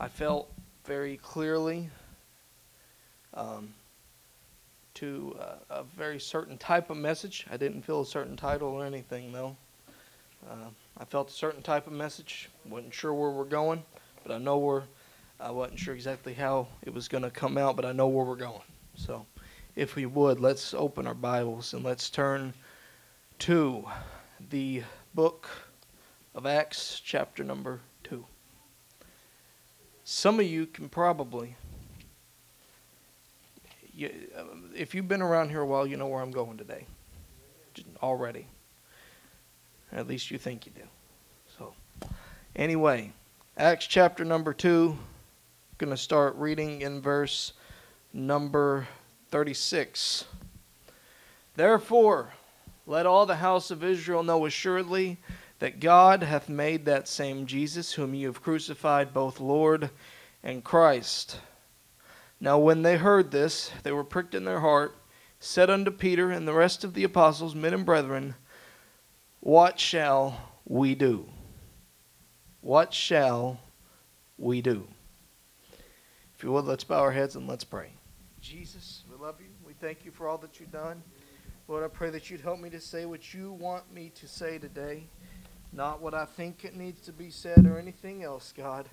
I felt very clearly um, to uh, a very certain type of message. I didn't feel a certain title or anything, though. Uh, I felt a certain type of message. wasn't sure where we're going, but I know where. I wasn't sure exactly how it was going to come out, but I know where we're going. So, if we would, let's open our Bibles and let's turn to the book of Acts, chapter number 2. Some of you can probably, you, um, if you've been around here a while, you know where I'm going today already. At least you think you do. So, anyway, Acts chapter number 2 going to start reading in verse number 36. Therefore, let all the house of Israel know assuredly that God hath made that same Jesus, whom you have crucified, both Lord and Christ. Now, when they heard this, they were pricked in their heart, said unto Peter and the rest of the apostles, men and brethren, What shall we do? What shall we do? If you would, let's bow our heads and let's pray. Jesus, we love you. We thank you for all that you've done. Lord, I pray that you'd help me to say what you want me to say today, not what I think it needs to be said or anything else, God.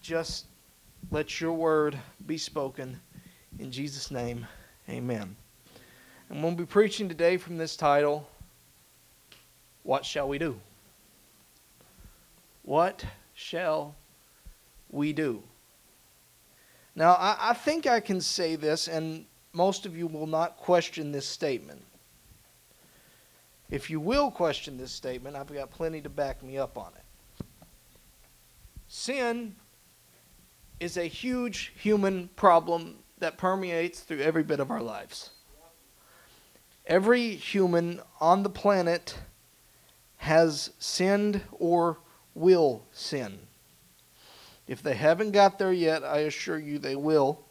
Just let your word be spoken. In Jesus' name, amen. And we'll be preaching today from this title What Shall We Do? What shall we do? Now, I, I, think I can say this, and most of you will not question this statement. If you will question this statement, I've got plenty to back me up on it. Sin is a huge human problem that permeates through every bit of our lives. Every human on the planet has sinned or will sin. If they haven't got there yet, I assure you they will.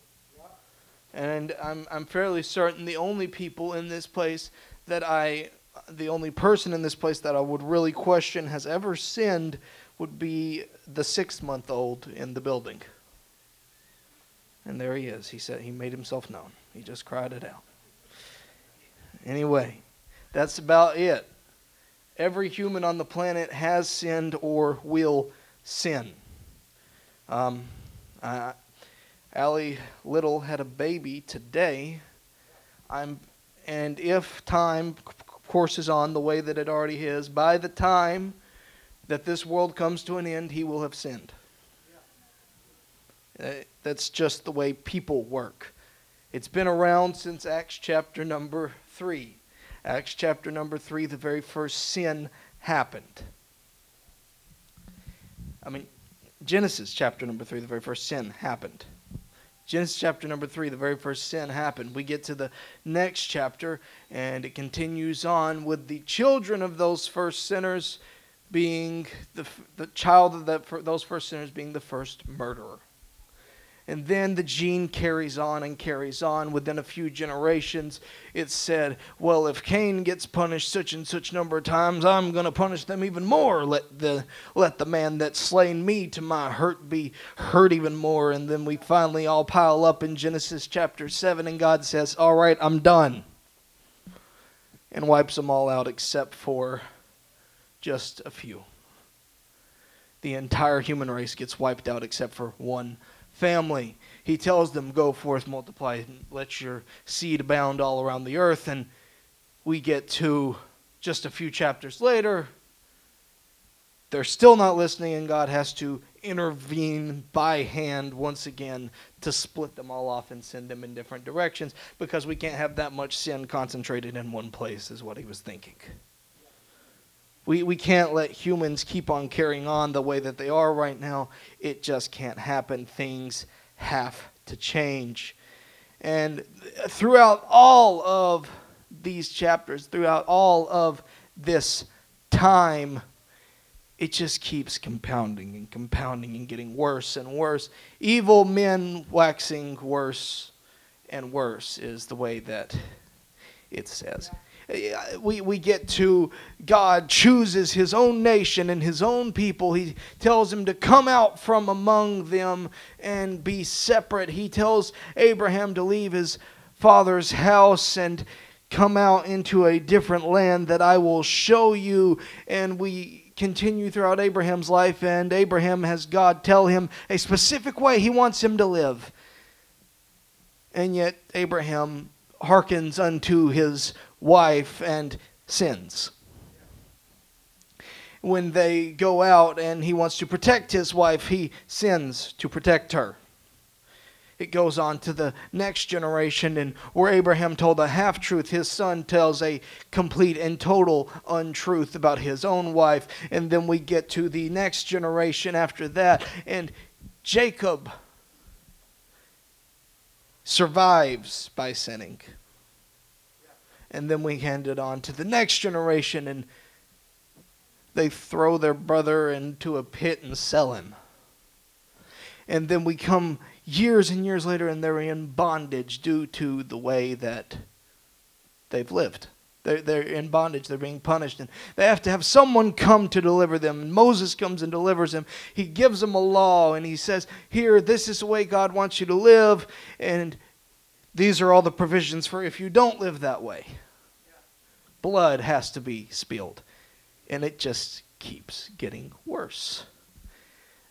And I'm, I'm fairly certain the only people in this place that I, the only person in this place that I would really question has ever sinned would be the six month old in the building. And there he is. He said he made himself known. He just cried it out. Anyway, that's about it. Every human on the planet has sinned or will sin. Um, uh, Allie Little had a baby today. I'm, and if time courses on the way that it already is, by the time that this world comes to an end, he will have sinned. Uh, that's just the way people work. It's been around since Acts chapter number 3. Acts chapter number 3, the very first sin happened. I mean, Genesis chapter number 3, the very first sin happened. Genesis chapter number 3, the very first sin happened. We get to the next chapter, and it continues on with the children of those first sinners being the, the child of that, those first sinners being the first murderer. And then the gene carries on and carries on. Within a few generations, it's said, well, if Cain gets punished such and such number of times, I'm going to punish them even more. Let the, let the man that slain me to my hurt be hurt even more. And then we finally all pile up in Genesis chapter 7, and God says, all right, I'm done. And wipes them all out except for just a few. The entire human race gets wiped out except for one family. He tells them, Go forth, multiply, let your seed abound all around the earth. And we get to just a few chapters later. They're still not listening, and God has to intervene by hand once again to split them all off and send them in different directions because we can't have that much sin concentrated in one place, is what he was thinking. We, we can't let humans keep on carrying on the way that they are right now. It just can't happen. Things have to change. And throughout all of these chapters, throughout all of this time, it just keeps compounding and compounding and getting worse and worse. Evil men waxing worse and worse is the way that it says. Uh, we, we get to God chooses his own nation and his own people. He tells him to come out from among them and be separate. He tells Abraham to leave his father's house and come out into a different land that I will show you. And we continue throughout Abraham's life, and Abraham has God tell him a specific way he wants him to live. And yet, Abraham hearkens unto his wife and sins. When they go out and he wants to protect his wife, he sins to protect her it goes on to the next generation, and where Abraham told a half truth, his son tells a complete and total untruth about his own wife. And then we get to the next generation after that, and Jacob survives by sinning. And then we hand it on to the next generation, and they throw their brother into a pit and sell him. And then we come years and years later and they're in bondage due to the way that they've lived. They're, they're in bondage. They're being punished. And they have to have someone come to deliver them. And Moses comes and delivers them. He gives them a law and he says, Here, this is the way God wants you to live. And these are all the provisions for if you don't live that way. Blood has to be spilled. And it just keeps getting worse.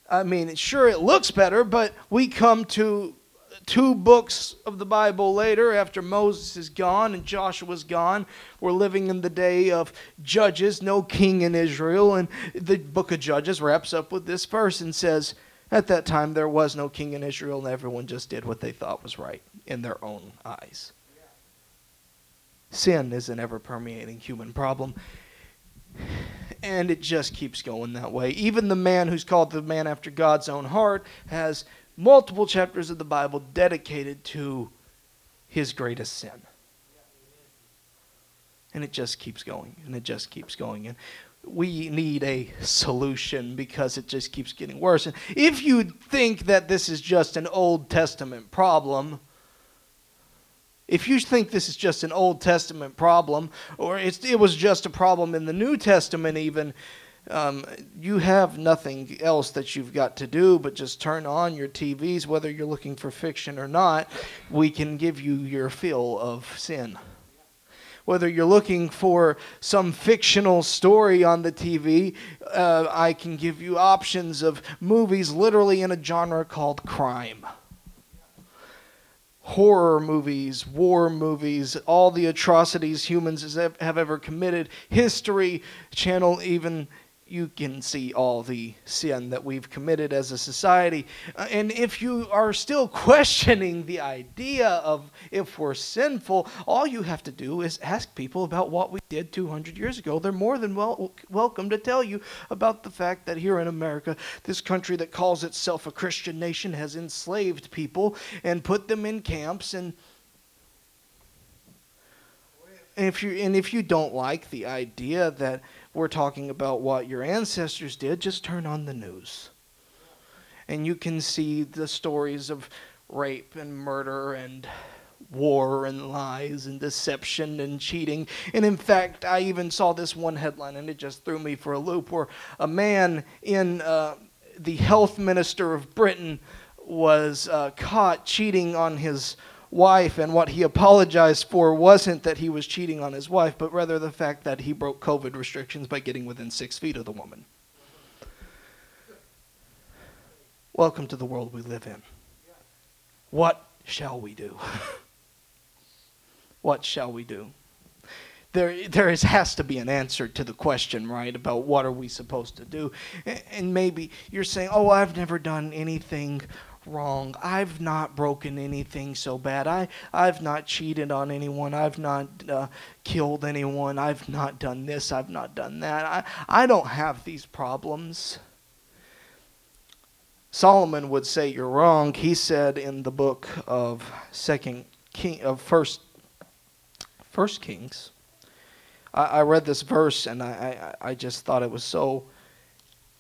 I mean, sure, it looks better, but we come to two books of the Bible later, after Moses is gone and Joshua's gone. We're living in the day of Judges, no king in Israel. And the book of Judges wraps up with this verse and says, At that time there was no king in Israel, and everyone just did what they thought was right in their own eyes. Sin is an ever permeating human problem and it just keeps going that way. Even the man who's called the man after God's own heart has multiple chapters of the Bible dedicated to his greatest sin. And it just keeps going, and it just keeps going. And we need a solution because it just keeps getting worse. And if you think that this is just an Old Testament problem, if you think this is just an Old Testament problem, or it was just a problem in the New Testament, even, um, you have nothing else that you've got to do but just turn on your TVs, whether you're looking for fiction or not. We can give you your fill of sin. Whether you're looking for some fictional story on the TV, uh, I can give you options of movies literally in a genre called crime horror movies, war movies, all the atrocities humans have ever committed. History Channel even you can see all the sin that we've committed as a society. Uh, and if you are still questioning the idea of if we're sinful, all you have to do is ask people about what we did 200 years ago. They're more than well, welcome to tell you about the fact that here in America, this country that calls itself a Christian nation has enslaved people and put them in camps and if you and if you don't like the idea that we're talking about what your ancestors did, just turn on the news. And you can see the stories of rape and murder and war and lies and deception and cheating. And in fact, I even saw this one headline and it just threw me for a loop where a man in uh, the health minister of Britain was uh, caught cheating on his wife, and what he apologized for wasn't that he was cheating on his wife, but rather the fact that he broke COVID restrictions by getting within six feet of the woman. Welcome to the world we live in. What shall we do? what shall we do? There, there is, has to be an answer to the question, right, about what are we supposed to do. And maybe you're saying, oh, I've never done anything wrong. I've not broken anything so bad. I, I've not cheated on anyone. I've not uh, killed anyone. I've not done this. I've not done that. I, I don't have these problems. Solomon would say you're wrong. He said in the book of Second King of First First Kings. I, I read this verse and I, I I just thought it was so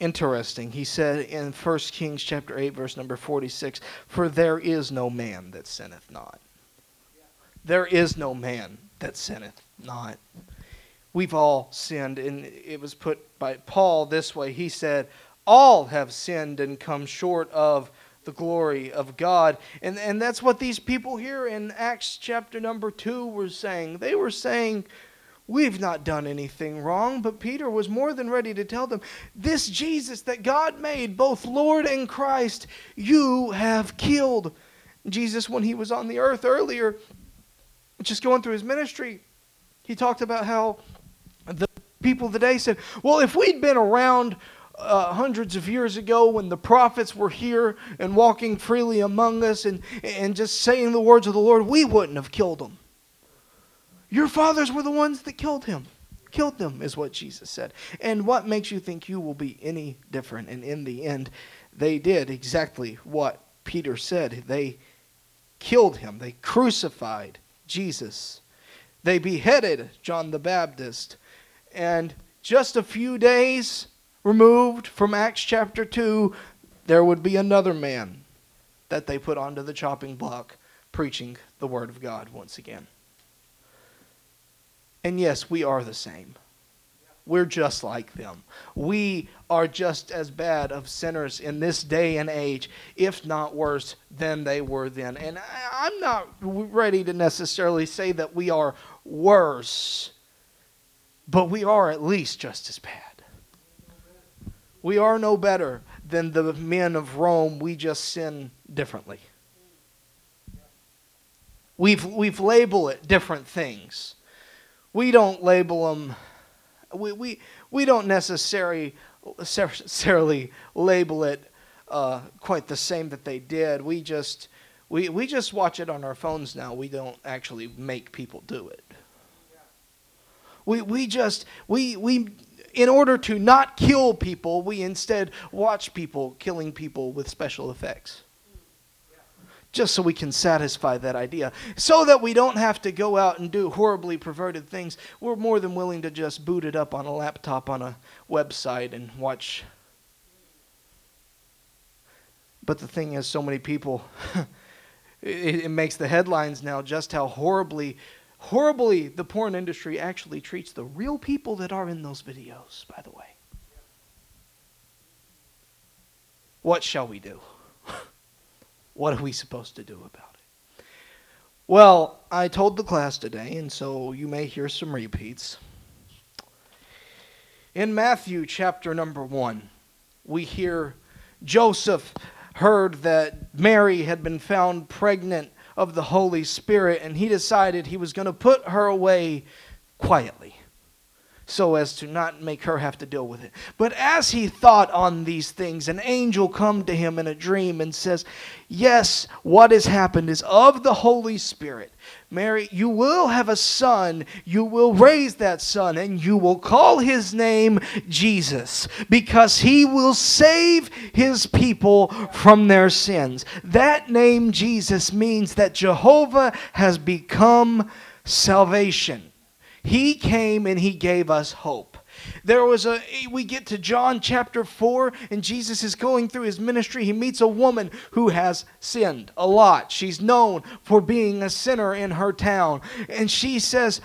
interesting. He said in 1 Kings chapter 8 verse number 46, "For there is no man that sinneth not." There is no man that sinneth not. We've all sinned. And it was put by Paul this way He said, All have sinned and come short of the glory of God. And, and that's what these people here in Acts chapter number 2 were saying. They were saying, We've not done anything wrong, but Peter was more than ready to tell them, This Jesus that God made, both Lord and Christ, you have killed. Jesus, when he was on the earth earlier, just going through his ministry, he talked about how the people of the day said, Well, if we'd been around uh, hundreds of years ago when the prophets were here and walking freely among us and, and just saying the words of the Lord, we wouldn't have killed them. Your fathers were the ones that killed him. Killed them, is what Jesus said. And what makes you think you will be any different? And in the end, they did exactly what Peter said. They killed him, they crucified Jesus, they beheaded John the Baptist. And just a few days removed from Acts chapter 2, there would be another man that they put onto the chopping block preaching the Word of God once again. And yes, we are the same. We're just like them. We are just as bad of sinners in this day and age, if not worse, than they were then. And I'm not ready to necessarily say that we are worse, but we are at least just as bad. We are no better than the men of Rome. We just sin differently. We've, we've labeled it different things we don't label them we, we, we don't necessarily, necessarily label it uh, quite the same that they did. We just we, we just watch it on our phones now. We don't actually make people do it. We, we just we we in order to not kill people, we instead watch people killing people with special effects just so we can satisfy that idea. So that we don't have to go out and do horribly perverted things, we're more than willing to just boot it up on a laptop on a website and watch. But the thing is, so many people, it, it makes the headlines now just how horribly, horribly the porn industry actually treats the real people that are in those videos, by the way. What shall we do? What are we supposed to do about it? Well, I told the class today, and so you may hear some repeats. In Matthew chapter number 1, we hear Joseph heard that Mary had been found pregnant of the Holy Spirit, and he decided he was going to put her away quietly so as to not make her have to deal with it. But as he thought on these things, an angel come to him in a dream and says, "Yes, what has happened is of the Holy Spirit. Mary, you will have a son. You will raise that son and you will call his name Jesus because he will save his people from their sins." That name Jesus means that Jehovah has become salvation. He came and he gave us hope. There was a, we get to John chapter 4, and Jesus is going through his ministry. He meets a woman who has sinned a lot. She's known for being a sinner in her town. And she says,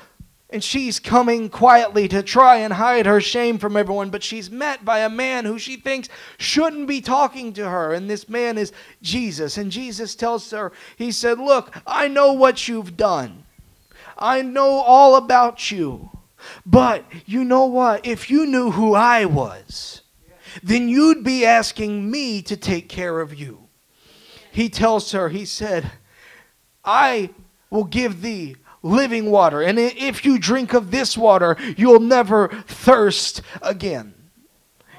and she's coming quietly to try and hide her shame from everyone, but she's met by a man who she thinks shouldn't be talking to her. And this man is Jesus. And Jesus tells her, He said, Look, I know what you've done. I know all about you. But you know what? If you knew who I was, then you'd be asking me to take care of you. He tells her, He said, I will give thee living water, and if you drink of this water, you'll never thirst again.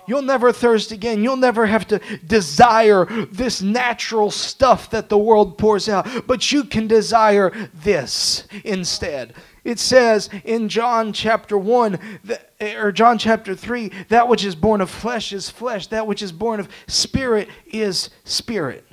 You'll never thirst again. You'll never have to desire this natural stuff that the world pours out, but you can desire this instead. It says in John chapter 1 or John chapter 3 that which is born of flesh is flesh, that which is born of spirit is spirit.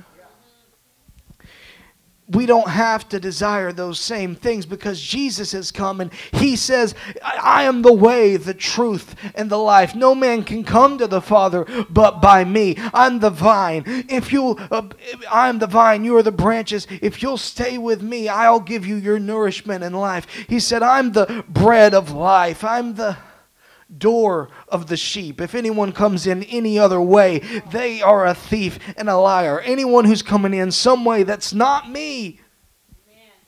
We don't have to desire those same things because Jesus has come and he says, I am the way, the truth, and the life. No man can come to the Father but by me. I'm the vine. If you, uh, I'm the vine, you are the branches. If you'll stay with me, I'll give you your nourishment and life. He said, I'm the bread of life. I'm the door of the sheep. If anyone comes in any other way, they are a thief and a liar. Anyone who's coming in some way that's not me,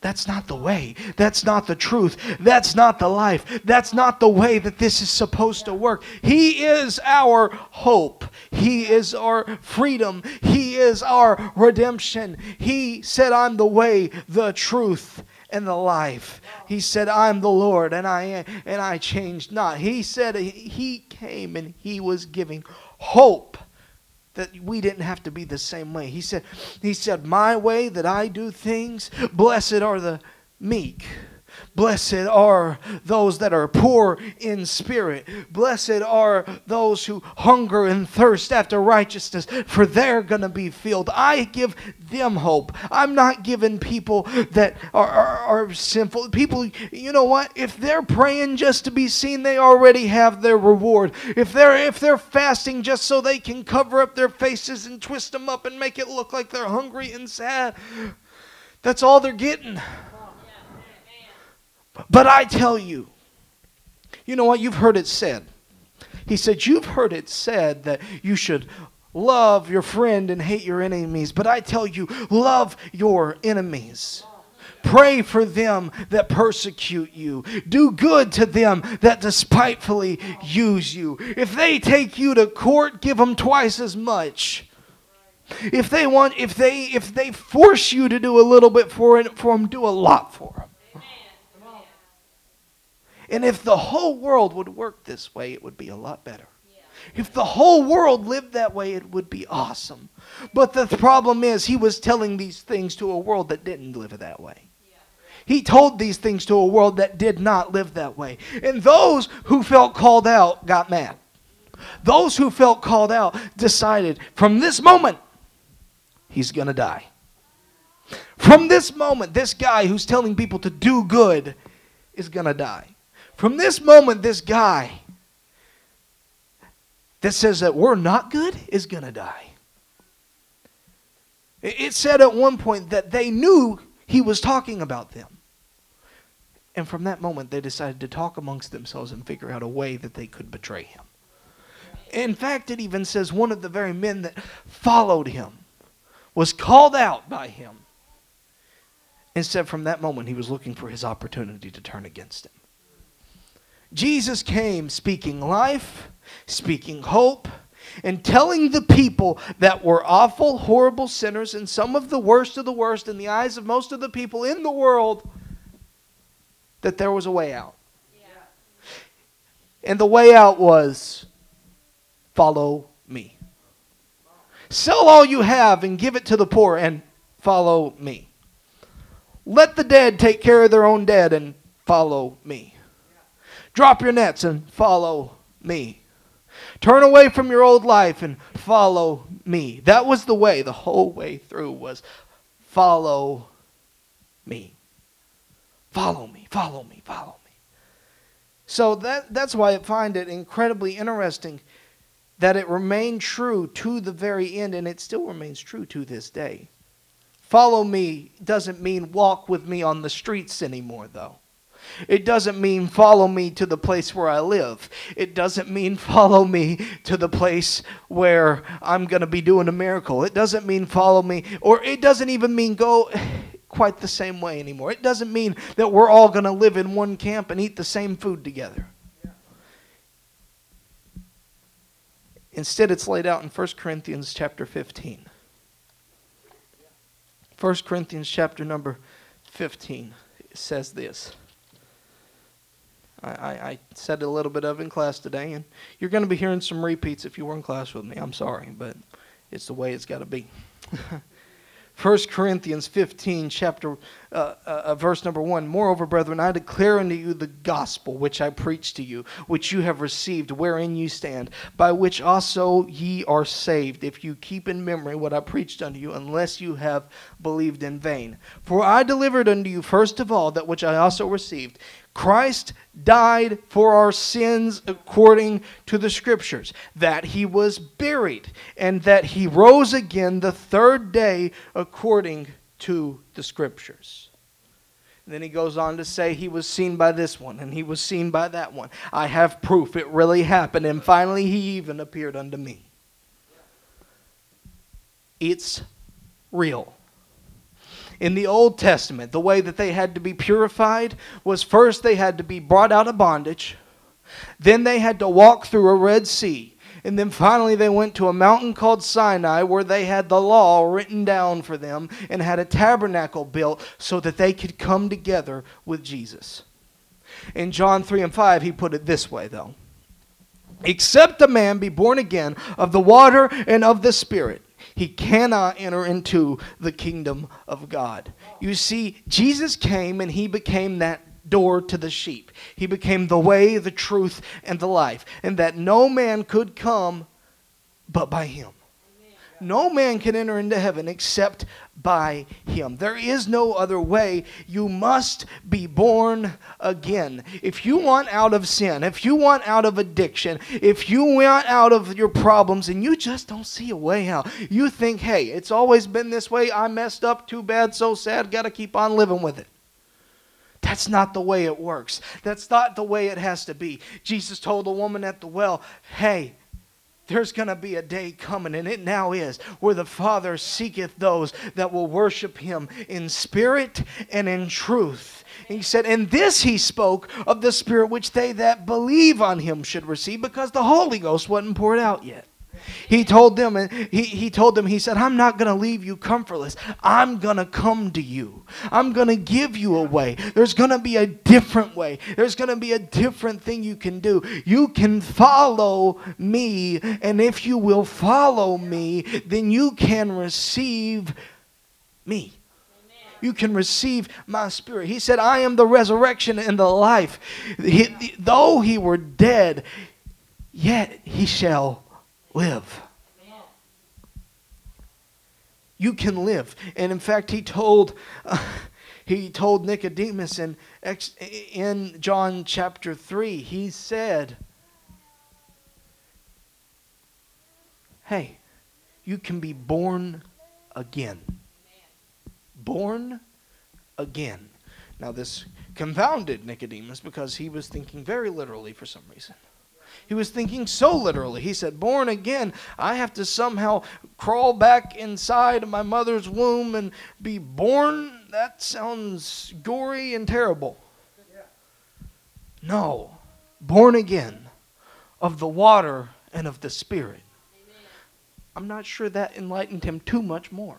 that's not the way. That's not the truth. That's not the life. That's not the way that this is supposed to work. He is our hope. He is our freedom. He is our redemption. He said, I'm the way, the truth, and the life. He said, I'm the Lord and I and I changed not. He said he came and he was giving hope that we didn't have to be the same way. He said he said my way that I do things, blessed are the meek Blessed are those that are poor in spirit. Blessed are those who hunger and thirst after righteousness, for they're going to be filled. I give them hope. I'm not giving people that are, are, are, sinful. People, you know what? If they're praying just to be seen, they already have their reward. If they're if they're fasting just so they can cover up their faces and twist them up and make it look like they're hungry and sad, that's all they're getting. But I tell you, you know what? You've heard it said. He said, You've heard it said that you should love your friend and hate your enemies. But I tell you, love your enemies. Pray for them that persecute you. Do good to them that despitefully use you. If they take you to court, give them twice as much. If they want, if they if they force you to do a little bit for it, for them, do a lot for them. And if the whole world would work this way, it would be a lot better. If the whole world lived that way, it would be awesome. But the problem is, he was telling these things to a world that didn't live that way. He told these things to a world that did not live that way. And those who felt called out got mad. Those who felt called out decided from this moment, he's going to die. From this moment, this guy who's telling people to do good is going to die. From this moment, this guy that says that we're not good is going to die. It said at one point that they knew he was talking about them. And from that moment, they decided to talk amongst themselves and figure out a way that they could betray him. In fact, it even says one of the very men that followed him was called out by him and said from that moment he was looking for his opportunity to turn against him. Jesus came speaking life, speaking hope, and telling the people that were awful, horrible sinners and some of the worst of the worst in the eyes of most of the people in the world that there was a way out. Yeah. And the way out was follow me. Sell all you have and give it to the poor and follow me. Let the dead take care of their own dead and follow me. Drop your nets and follow me. Turn away from your old life and follow me. That was the way, the whole way through was follow me. Follow me, follow me, follow me. So that, that's why I find it incredibly interesting that it remained true to the very end, and it still remains true to this day. Follow me doesn't mean walk with me on the streets anymore, though. It doesn't mean follow me to the place where I live. It doesn't mean follow me to the place where I'm going to be doing a miracle. It doesn't mean follow me, or it doesn't even mean go quite the same way anymore. It doesn't mean that we're all going to live in one camp and eat the same food together. Instead, it's laid out in 1 Corinthians chapter 15. 1 Corinthians chapter number 15 says this. I, I, said a little bit of in class today, and you're going to be hearing some repeats if you were in class with me. I'm sorry, but it's the way it's got to be. 1 Corinthians 15, chapter uh, uh, uh, verse number one. Moreover, brethren, I declare unto you the gospel which I preached to you, which you have received, wherein you stand, by which also ye are saved, if you keep in memory what I preached unto you, unless you have believed in vain. For I delivered unto you first of all that which I also received. Christ died for our sins according to the Scriptures, that he was buried, and that he rose again the third day according to the Scriptures. And then he goes on to say he was seen by this one and he was seen by that one. I have proof it really happened. And finally, he even appeared unto me. It's real. In the Old Testament, the way that they had to be purified was first they had to be brought out of bondage, then they had to walk through a Red Sea. And then finally, they went to a mountain called Sinai where they had the law written down for them and had a tabernacle built so that they could come together with Jesus. In John 3 and 5, he put it this way, though Except a man be born again of the water and of the Spirit, he cannot enter into the kingdom of God. You see, Jesus came and he became that door to the sheep. He became the way, the truth, and the life, and that no man could come but by him. No man can enter into heaven except by him. There is no other way. You must be born again. If you want out of sin, if you want out of addiction, if you want out of your problems and you just don't see a way out, you think, hey, it's always been this way. I messed up. Too bad. So sad. Got to keep on living with it. That's not the way it works. That's not the way it has to be. Jesus told the woman at the well, hey, there's going to be a day coming, and it now is, where the Father seeketh those that will worship him in spirit and in truth. he said, And this he spoke of the Spirit which they that believe on him should receive, because the Holy Ghost wasn't poured out yet. He told them, and he, he told them, he said, I'm not going to leave you comfortless. I'm going to come to you. I'm going to give you a way. There's going to be a different way. There's going to be a different thing you can do. You can follow me, and if you will follow me, then you can receive me you can receive my spirit. He said, I am the resurrection and the life. He, though he were dead, yet he shall live. You can live. And in fact, he told. Uh, he told Nicodemus in, in John chapter 3, he said, Hey, you can be born again. Born again. Now, this confounded Nicodemus because he was thinking very literally for some reason. He was thinking so literally. He said, Born again, I have to somehow crawl back inside my mother's womb and be born? That sounds gory and terrible. No, born again of the water and of the Spirit. I'm not sure that enlightened him too much more.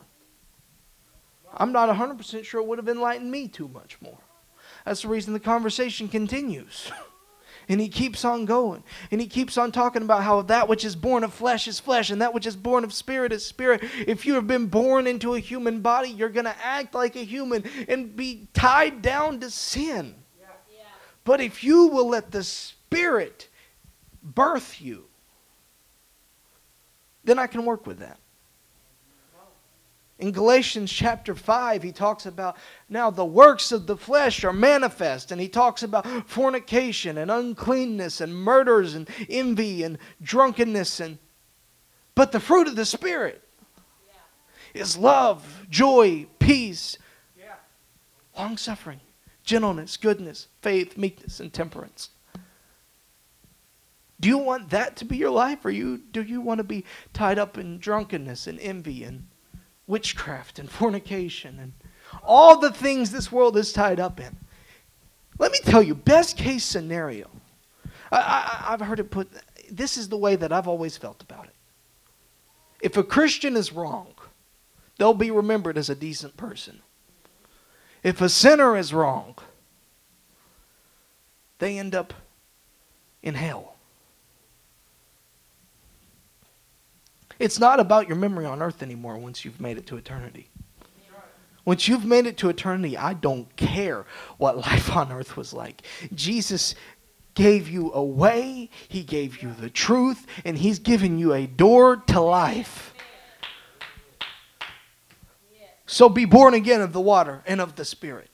I'm not 100% sure it would have enlightened me too much more. That's the reason the conversation continues. And he keeps on going. And he keeps on talking about how that which is born of flesh is flesh, and that which is born of spirit is spirit. If you have been born into a human body, you're going to act like a human and be tied down to sin. Yeah. Yeah. But if you will let the spirit birth you, then I can work with that. In Galatians chapter 5, he talks about now the works of the flesh are manifest, and he talks about fornication and uncleanness and murders and envy and drunkenness and but the fruit of the spirit yeah. is love, joy, peace, yeah. long suffering, gentleness, goodness, faith, meekness, and temperance. Do you want that to be your life, or you do you want to be tied up in drunkenness and envy and witchcraft and fornication and all the things this world is tied up in. Let me tell you, best case scenario. I, have heard it put, this is the way that I've always felt about it. If a Christian is wrong, they'll be remembered as a decent person. If a sinner is wrong, they end up in hell. It's not about your memory on earth anymore once you've made it to eternity. Once you've made it to eternity, I don't care what life on earth was like. Jesus gave you a way, He gave you the truth, and He's given you a door to life. So be born again of the water and of the Spirit.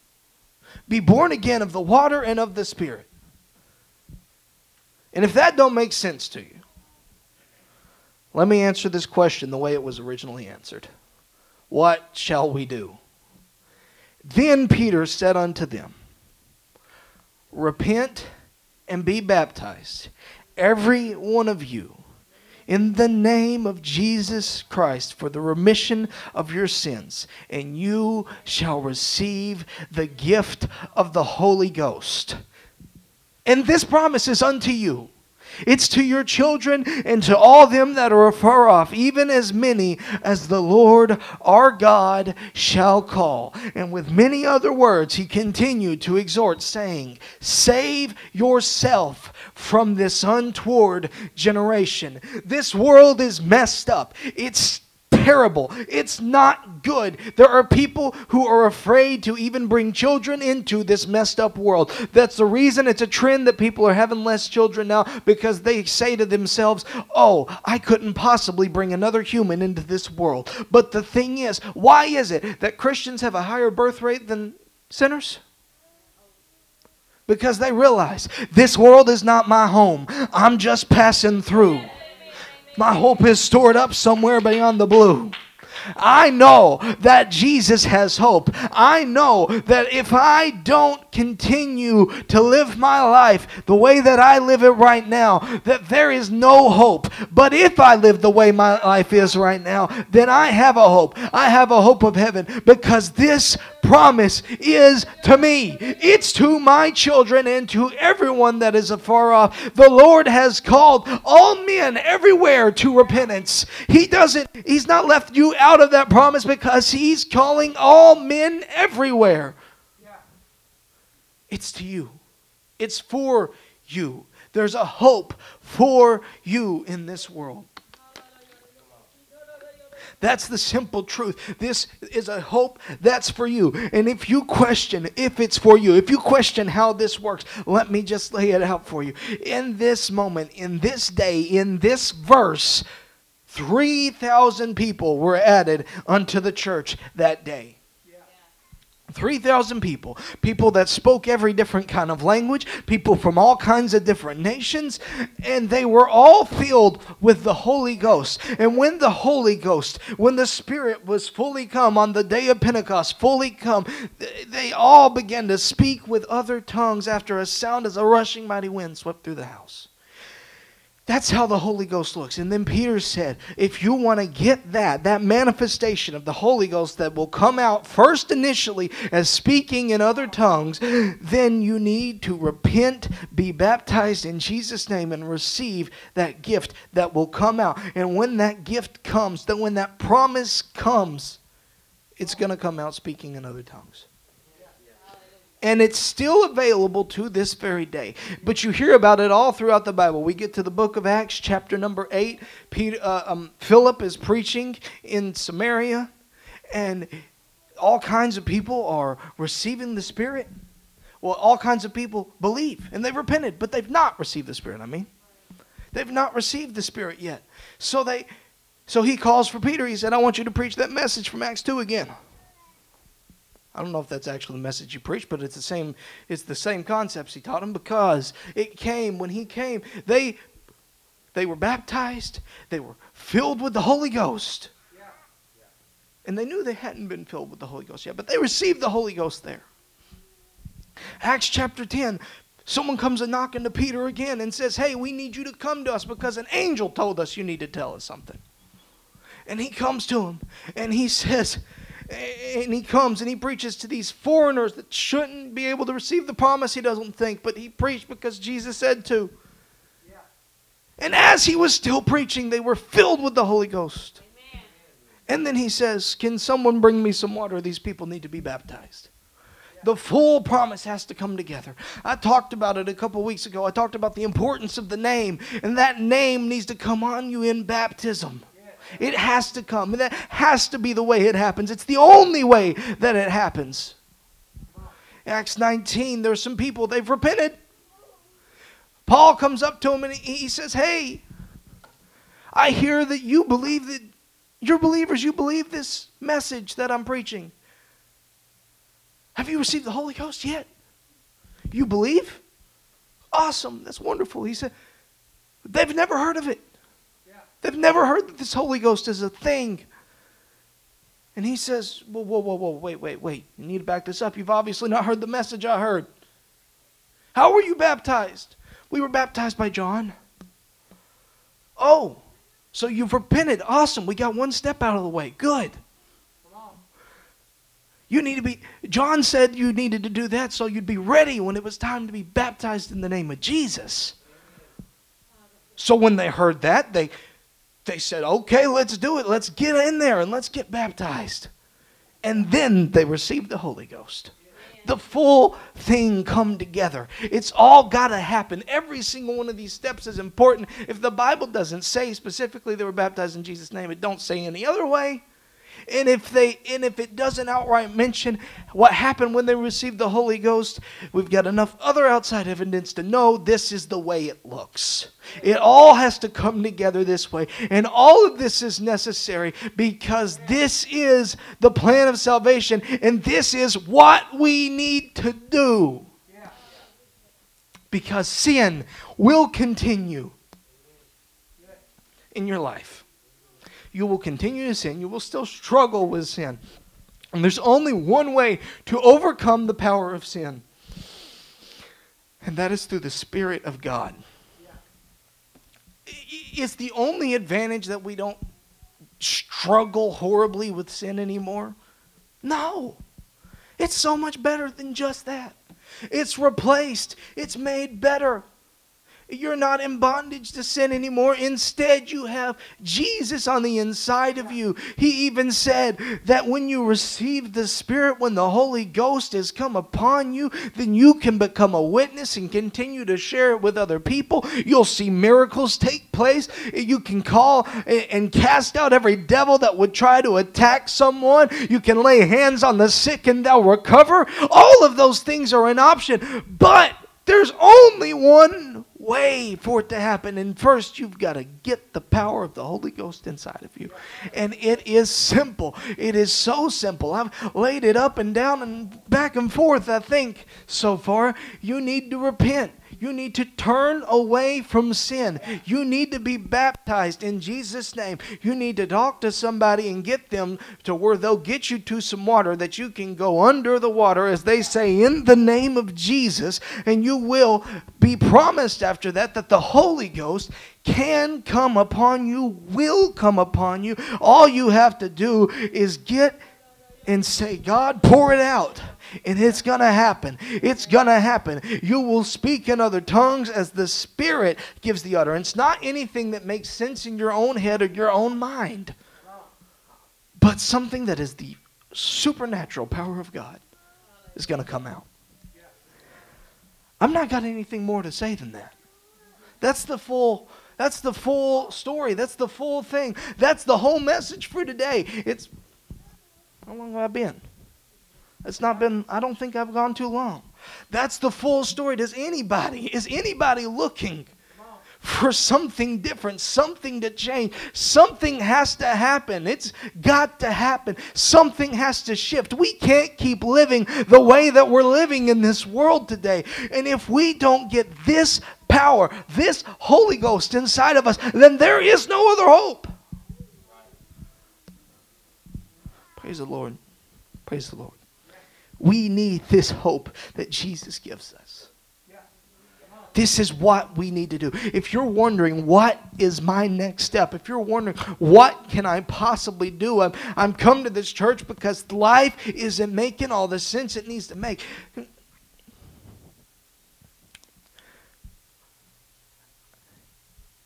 Be born again of the water and of the Spirit. And if that don't make sense to you, let me answer this question the way it was originally answered. What shall we do? Then Peter said unto them, Repent and be baptized, every one of you, in the name of Jesus Christ for the remission of your sins, and you shall receive the gift of the Holy Ghost. And this promise is unto you it's to your children and to all them that are afar off, even as many as the Lord our God shall call. And with many other words, he continued to exhort, saying, Save yourself from this untoward generation. This world is messed up. It's terrible. It's not good. There are people who are afraid to even bring children into this messed up world. That's the reason it's a trend that people are having less children now because they say to themselves, oh, I couldn't possibly bring another human into this world. But the thing is, why is it that Christians have a higher birth rate than sinners? Because they realize this world is not my home. I'm just passing through. My hope is stored up somewhere beyond the blue. I know that Jesus has hope. I know that if I don't continue to live my life the way that I live it right now, that there is no hope. But if I live the way my life is right now, then I have a hope. I have a hope of heaven because this promise is to me. It's to my children and to everyone that is afar off. The Lord has called all men everywhere to repentance. He doesn't, He's not left you out of that promise because He's calling all men everywhere. Yeah. It's to you, it's for you. There's a hope for you in this world. That's the simple truth. This is a hope that's for you. And if you question if it's for you, if you question how this works, let me just lay it out for you. In this moment, in this day, in this verse, 3,000 people were added unto the church that day. 3,000 people, people that spoke every different kind of language, people from all kinds of different nations, and they were all filled with the Holy Ghost. And when the Holy Ghost, when the Spirit was fully come on the day of Pentecost, fully come, they all began to speak with other tongues after a sound as a rushing mighty wind swept through the house. That's how the Holy Ghost looks. And then Peter said, if you want to get that, that manifestation of the Holy Ghost that will come out first initially as speaking in other tongues, then you need to repent, be baptized in Jesus' name, and receive that gift that will come out. And when that gift comes, then when that promise comes, it's going to come out speaking in other tongues and it's still available to this very day. But you hear about it all throughout the Bible. We get to the book of Acts, chapter number 8. Peter, uh, um, Philip is preaching in Samaria, and all kinds of people are receiving the Spirit. Well, all kinds of people believe, and they've repented, but they've not received the Spirit, I mean. They've not received the Spirit yet. So they so he calls for Peter. He said, I want you to preach that message from Acts 2 again. I don't know if that's actually the message he preached, but it's the same. It's the same concepts he taught them because it came when he came. They they were baptized. They were filled with the Holy Ghost, and they knew they hadn't been filled with the Holy Ghost yet, but they received the Holy Ghost there. Acts chapter ten. Someone comes a knocking to Peter again and says, Hey, we need you to come to us because an angel told us you need to tell us something. And he comes to him and he says, and he comes and he preaches to these foreigners that shouldn't be able to receive the promise he doesn't think, but he preached because Jesus said to. Yeah. And as he was still preaching, they were filled with the Holy Ghost. Amen. And then he says, Can someone bring me some water? These people need to be baptized. The full promise has to come together. I talked about it a couple weeks ago. I talked about the importance of the name, and that name needs to come on you in baptism. It has to come. And that has to be the way it happens. It's the only way that it happens. Acts 19, there's some people, they've repented. Paul comes up to him and he says, Hey, I hear that you believe that you're believers, you believe this message that I'm preaching. Have you received the Holy Ghost yet? You believe? Awesome. That's wonderful. He said, They've never heard of it. They've never heard that this Holy Ghost is a thing. And he says, Whoa, whoa, whoa, whoa, wait, wait, wait. You need to back this up. You've obviously not heard the message I heard. How were you baptized? We were baptized by John. Oh, so you've repented. Awesome. We got one step out of the way. Good. You need to be, John said you needed to do that so you'd be ready when it was time to be baptized in the name of Jesus. So when they heard that, they, they said, okay, let's do it. Let's get in there and let's get baptized. And then they received the Holy Ghost the full thing come together. It's all got to happen. Every single one of these steps is important. If the Bible doesn't say specifically they were baptized in Jesus' name, it don't say any other way. And if they and if it doesn't outright mention what happened when they received the Holy Ghost, we've got enough other outside evidence to know this is the way it looks. It all has to come together this way. And all of this is necessary because this is the plan of salvation and this is what we need to do. Because sin will continue in your life you will continue to sin. You will still struggle with sin. And there's only one way to overcome the power of sin, and that is through the Spirit of God. It's the only advantage that we don't struggle horribly with sin anymore. No. It's so much better than just that. It's replaced, it's made better. You're not in bondage to sin anymore. Instead, you have Jesus on the inside of you. He even said that when you receive the Spirit, when the Holy Ghost has come upon you, then you can become a witness and continue to share it with other people. You'll see miracles take place. You can call and cast out every devil that would try to attack someone. You can lay hands on the sick and they'll recover. All of those things are an option. But there's only one way for it to happen. And first, you've got to get the power of the Holy Ghost inside of you. And it is simple. It is so simple. I've laid it up and down and back and forth, I think, so far. You need to repent. You need to turn away from sin. You need to be baptized in Jesus' name. You need to talk to somebody and get them to where they'll get you to some water that you can go under the water, as they say, in the name of Jesus. And you will be promised after that that the Holy Ghost can come upon you, will come upon you. All you have to do is get and say, God, pour it out. And it's going to happen. It's going to happen. You will speak in other tongues as the Spirit gives the utterance. Not anything that makes sense in your own head or your own mind, but something that is the supernatural power of God is going to come out. I'm not got anything more to say than that. That's the full that's the full story. That's the full thing. That's the whole message for today. It's how long have I been? It's not been, I don't think I've gone too long. That's the full story. Does anybody, is anybody looking for something different, something to change? Something has to happen. It's got to happen. Something has to shift. We can't keep living the way that we're living in this world today. And if we don't get this power, this Holy Ghost inside of us, then there is no other hope. Praise the Lord. Praise the Lord. We need this hope that Jesus gives us. This is what we need to do. If you're wondering, what is my next step? If you're wondering, what can I possibly do? I'm, I'm come to this church because life isn't making all the sense it needs to make.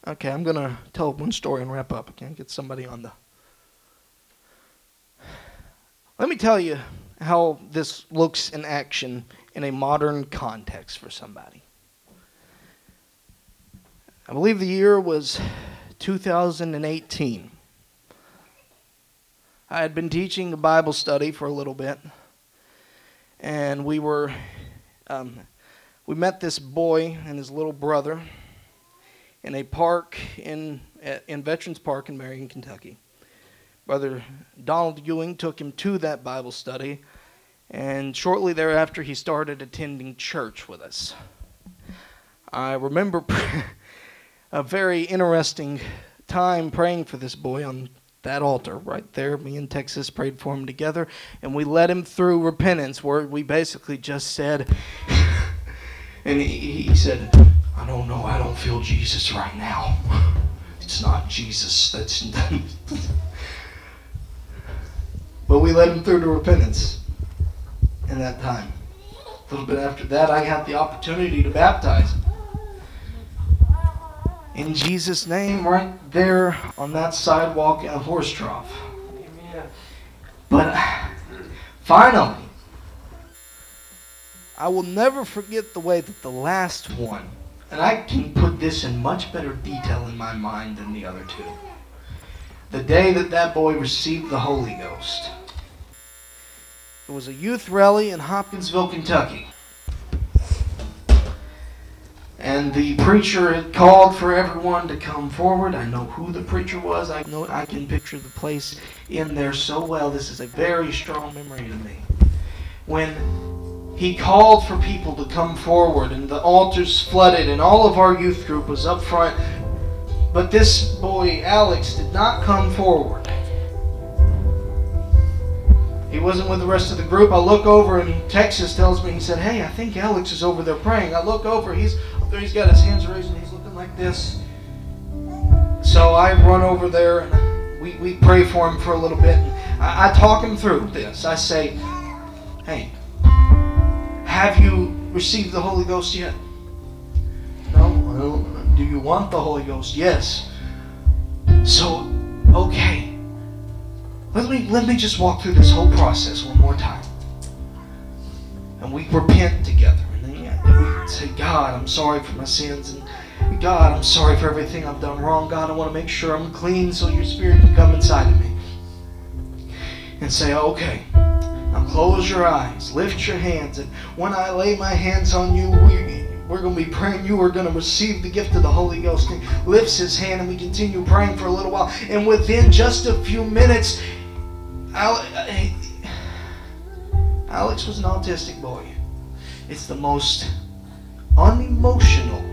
Okay, I'm going to tell one story and wrap up. Can't get somebody on the let me tell you how this looks in action in a modern context for somebody. I believe the year was 2018. I had been teaching a Bible study for a little bit, and we were um, we met this boy and his little brother in a park in in Veterans Park in Marion, Kentucky. Brother Donald Ewing took him to that Bible study, and shortly thereafter he started attending church with us. I remember a very interesting time praying for this boy on that altar right there. Me and Texas prayed for him together, and we led him through repentance, where we basically just said, and he, he said, I don't know, I don't feel Jesus right now. It's not Jesus. That's. But we led him through to repentance in that time. A little bit after that, I had the opportunity to baptize him in Jesus' name right there on that sidewalk in a horse trough. But finally, I will never forget the way that the last one, and I can put this in much better detail in my mind than the other two. The day that that boy received the Holy Ghost. It was a youth rally in Hopkinsville, Kentucky and the preacher had called for everyone to come forward. I know who the preacher was. I know I can picture the place in there so well. This is a very strong memory to me. When he called for people to come forward and the altars flooded and all of our youth group was up front, but this boy Alex did not come forward. He wasn't with the rest of the group. I look over and Texas tells me, he said, Hey, I think Alex is over there praying. I look over, he's there, he's got his hands raised and he's looking like this. So I run over there and we, we pray for him for a little bit. I, I talk him through this. I say, Hey, have you received the Holy Ghost yet? No, well, do you want the Holy Ghost? Yes. So, okay. Let me, let me just walk through this whole process one more time. And we repent together. And then we say, God, I'm sorry for my sins. And God, I'm sorry for everything I've done wrong. God, I want to make sure I'm clean so your spirit can come inside of me. And say, okay. Now close your eyes, lift your hands, and when I lay my hands on you, we, we're going to be praying. You are going to receive the gift of the Holy Ghost. He lifts his hand, and we continue praying for a little while. And within just a few minutes, uh, Alex was an autistic boy. It's the most unemotional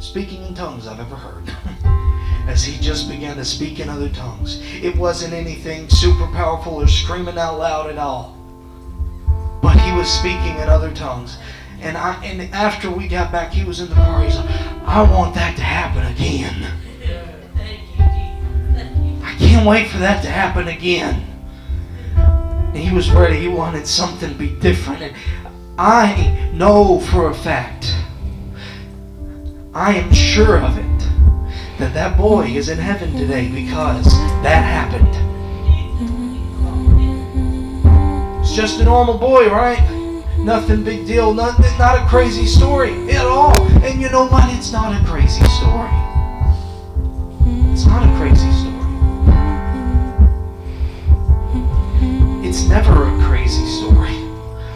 speaking in tongues I've ever heard. As he just began to speak in other tongues. It wasn't anything super powerful or screaming out loud at all. But he was speaking in other tongues. And I and after we got back, he was in the car. He's like, I want that to happen again. I can't wait for that to happen again. And he was ready. He wanted something to be different. And I know for a fact, I am sure of it, that that boy is in heaven today because that happened. It's just a normal boy, right? Nothing big deal. Not, not a crazy story at all. And you know what? It's not a crazy story. It's not a crazy story. it's never a crazy story.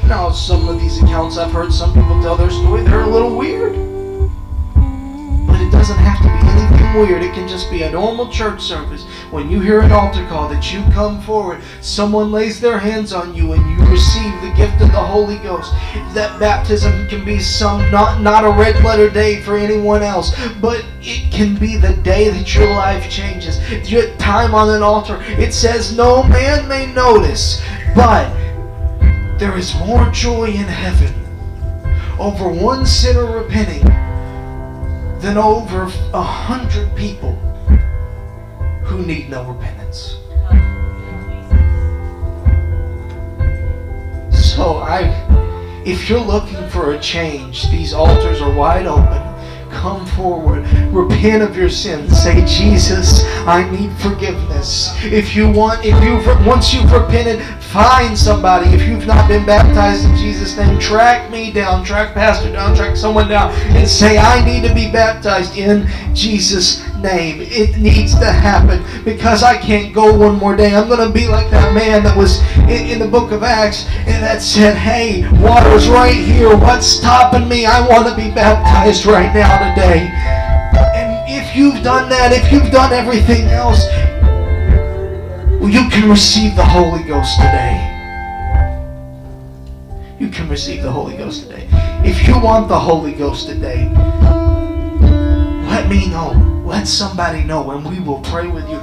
Now, some of these accounts I've heard some people tell their story, they're a little weird. Doesn't have to be anything weird. It can just be a normal church service. When you hear an altar call, that you come forward, someone lays their hands on you, and you receive the gift of the Holy Ghost. That baptism can be some not not a red letter day for anyone else, but it can be the day that your life changes. Your time on an altar, it says no man may notice, but there is more joy in heaven over one sinner repenting than over a hundred people who need no repentance. So I if you're looking for a change, these altars are wide open come forward, repent of your sins, say, Jesus, I need forgiveness. If you want, if you once you've repented, find somebody. If you've not been baptized in Jesus' name, track me down, track Pastor down, track someone down, and say, I need to be baptized in Jesus' name. It needs to happen because I can't go one more day. I'm going to be like that man that was in, in the book of Acts and that said, Hey, water's right here. What's stopping me? I want to be baptized right now today. And if you've done that, if you've done everything else, you can receive the Holy Ghost today. You can receive the Holy Ghost today. If you want the Holy Ghost today, let me know. Let somebody know, and we will pray with you.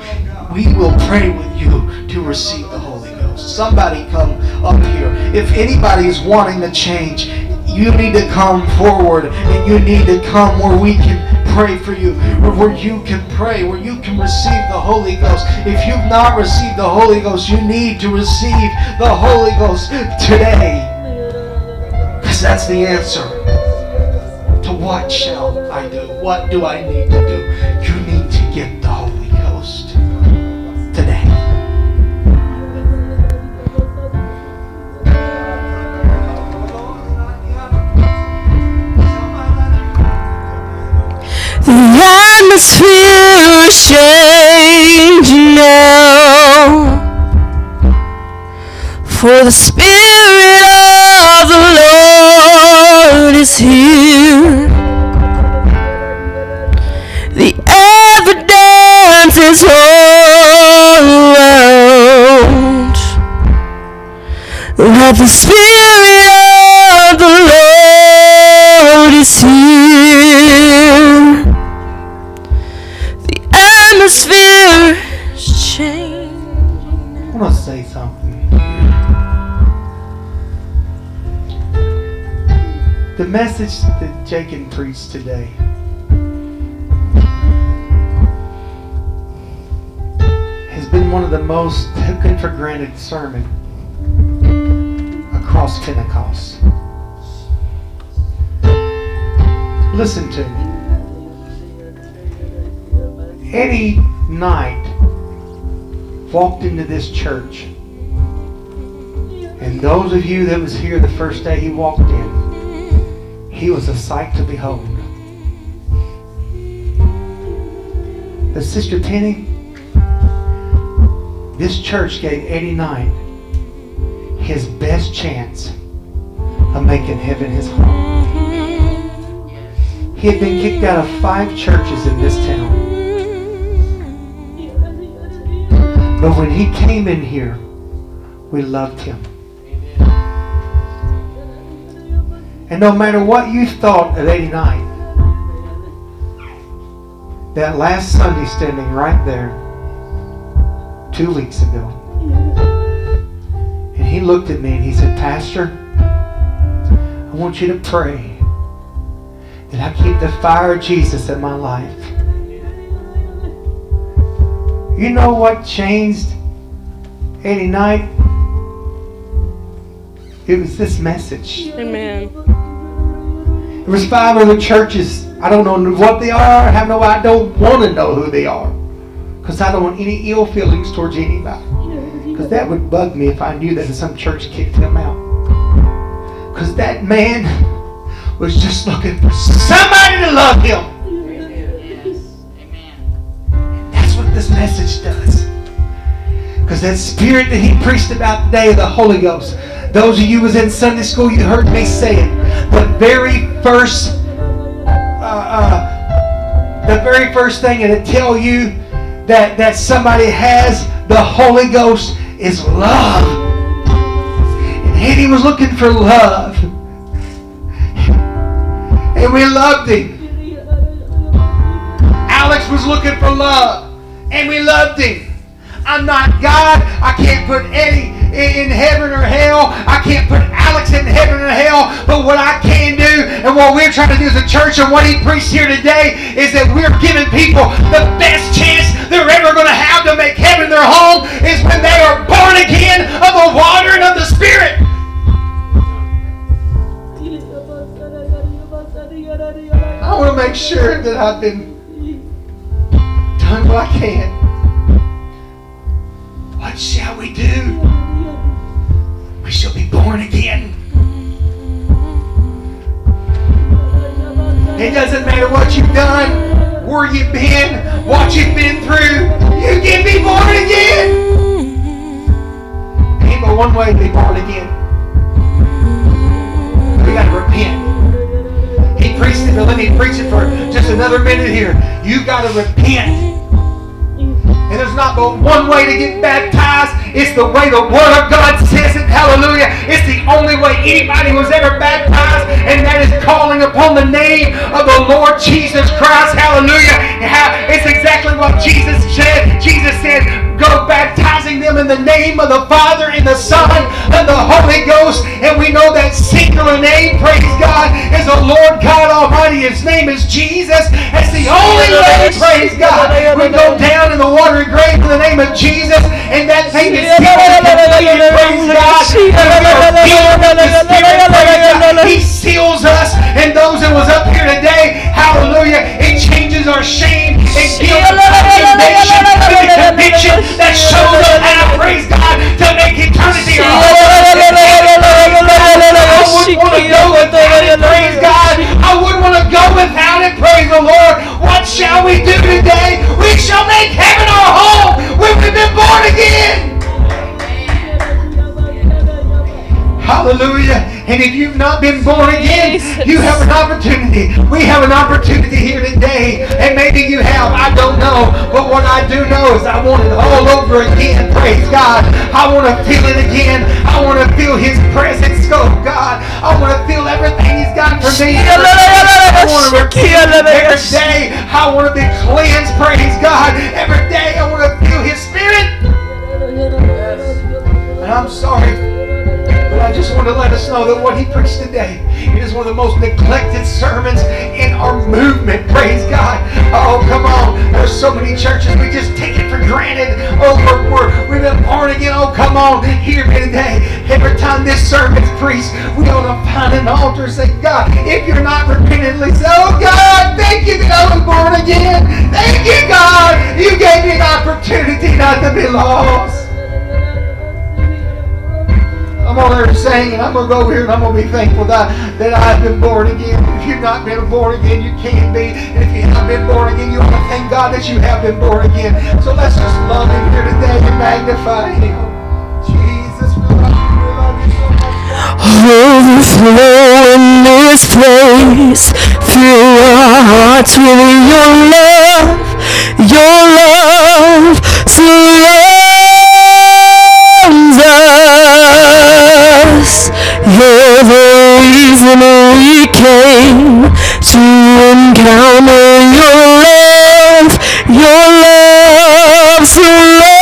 We will pray with you to receive the Holy Ghost. Somebody come up here. If anybody is wanting to change, you need to come forward and you need to come where we can pray for you, where you can pray, where you can receive the Holy Ghost. If you've not received the Holy Ghost, you need to receive the Holy Ghost today. Because that's the answer what shall I do? What do I need to do? You need to get the Holy Ghost today. The atmosphere is changing now. For the Spirit of the Lord is here. The evidence is all around that the Spirit of the Lord is here. The atmosphere message that Jacob preached today has been one of the most taken for granted sermon across Pentecost. Listen to me. Eddie Knight walked into this church. And those of you that was here the first day he walked in, he was a sight to behold. But Sister Penny, this church gave Eddie Knight his best chance of making heaven his home. He had been kicked out of five churches in this town. But when he came in here, we loved him. And no matter what you thought of Eddie Knight, that last Sunday standing right there, two weeks ago, and he looked at me and he said, Pastor, I want you to pray that I keep the fire of Jesus in my life. You know what changed Eddie Knight? It was this message. Amen. There was five other churches. I don't know what they are. I have no. I don't want to know who they are, because I don't want any ill feelings towards anybody. Because that would bug me if I knew that some church kicked him out. Because that man was just looking for somebody to love him. That's what this message does. Because that spirit that he preached about today, of the Holy Ghost. Those of you who was in Sunday school, you heard me say it. The very first, uh, uh, the very first thing it'll tell you that that somebody has the Holy Ghost is love. And Eddie was looking for love, and we loved him. Alex was looking for love, and we loved him. I'm not God. I can't put Eddie in heaven or hell. I can't put Alex in heaven or hell. But what I can do and what we're trying to do as a church and what he preached here today is that we're giving people the best chance they're ever going to have to make heaven their home is when they are born again of the water and of the Spirit. I want to make sure that I've been done what I can. What shall we do? We shall be born again. It doesn't matter what you've done. where you've been, what you've been through. You can be born again. Ain't but one way to be born again. We got to repent. He preached it, but let me preach it for just another minute here. You got to repent. And there's not but one way to get baptized. It's the way the Word of God says it. Hallelujah. It's the only way anybody was ever baptized, and that is calling upon the name of the Lord Jesus Christ. Hallelujah. It's exactly what Jesus said. Jesus said, Go baptizing them in the name of the Father and the Son and the Holy Ghost. And we know that singular name, praise God, is the Lord God Almighty. His name is Jesus. That's the only way, praise God. We go down in the watery grave in the name of Jesus, and that name is. He seals us, and those that was up here today, hallelujah, it changes our shame, it gives condemnation, the conviction that shows up now, praise God, to make eternity our home. I wouldn't want to go without it, praise God. I wouldn't want to go without it, praise the Lord. What shall we do today? We shall make heaven our home when we've been born again. Hallelujah. And if you've not been born again, you have an opportunity. We have an opportunity here today. And maybe you have. I don't know. But what I do know is I want it all over again. Praise God. I want to feel it again. I want to feel His presence. Oh God. I want to feel everything He's got for me. I want to every day. I want to be cleansed. Praise God. Every day I want to feel His Spirit. And I'm sorry. I just want to let us know that what he preached today it is one of the most neglected sermons in our movement. Praise God. Oh, come on. There's so many churches we just take it for granted. Oh, we're, we're, we've been born again. Oh, come on. Hear me today. Every time this sermon's preached, we ought to find an altar and say, God, if you're not repentantly, say, oh, God, thank you that I was born again. Thank you, God. You gave me an opportunity not to be lost. I'm over there singing. I'm going to go over here and I'm going to be thankful that, that I've been born again. If you've not been born again, you can't be. And if you have been born again, you want to thank God that you have been born again. So let's just love Him here today and magnify Him. Jesus, we love you. Love you so much. Overflow in this place. Fill our hearts with your love. Your love. So love. Your ways we came to encounter your love, your love, your love.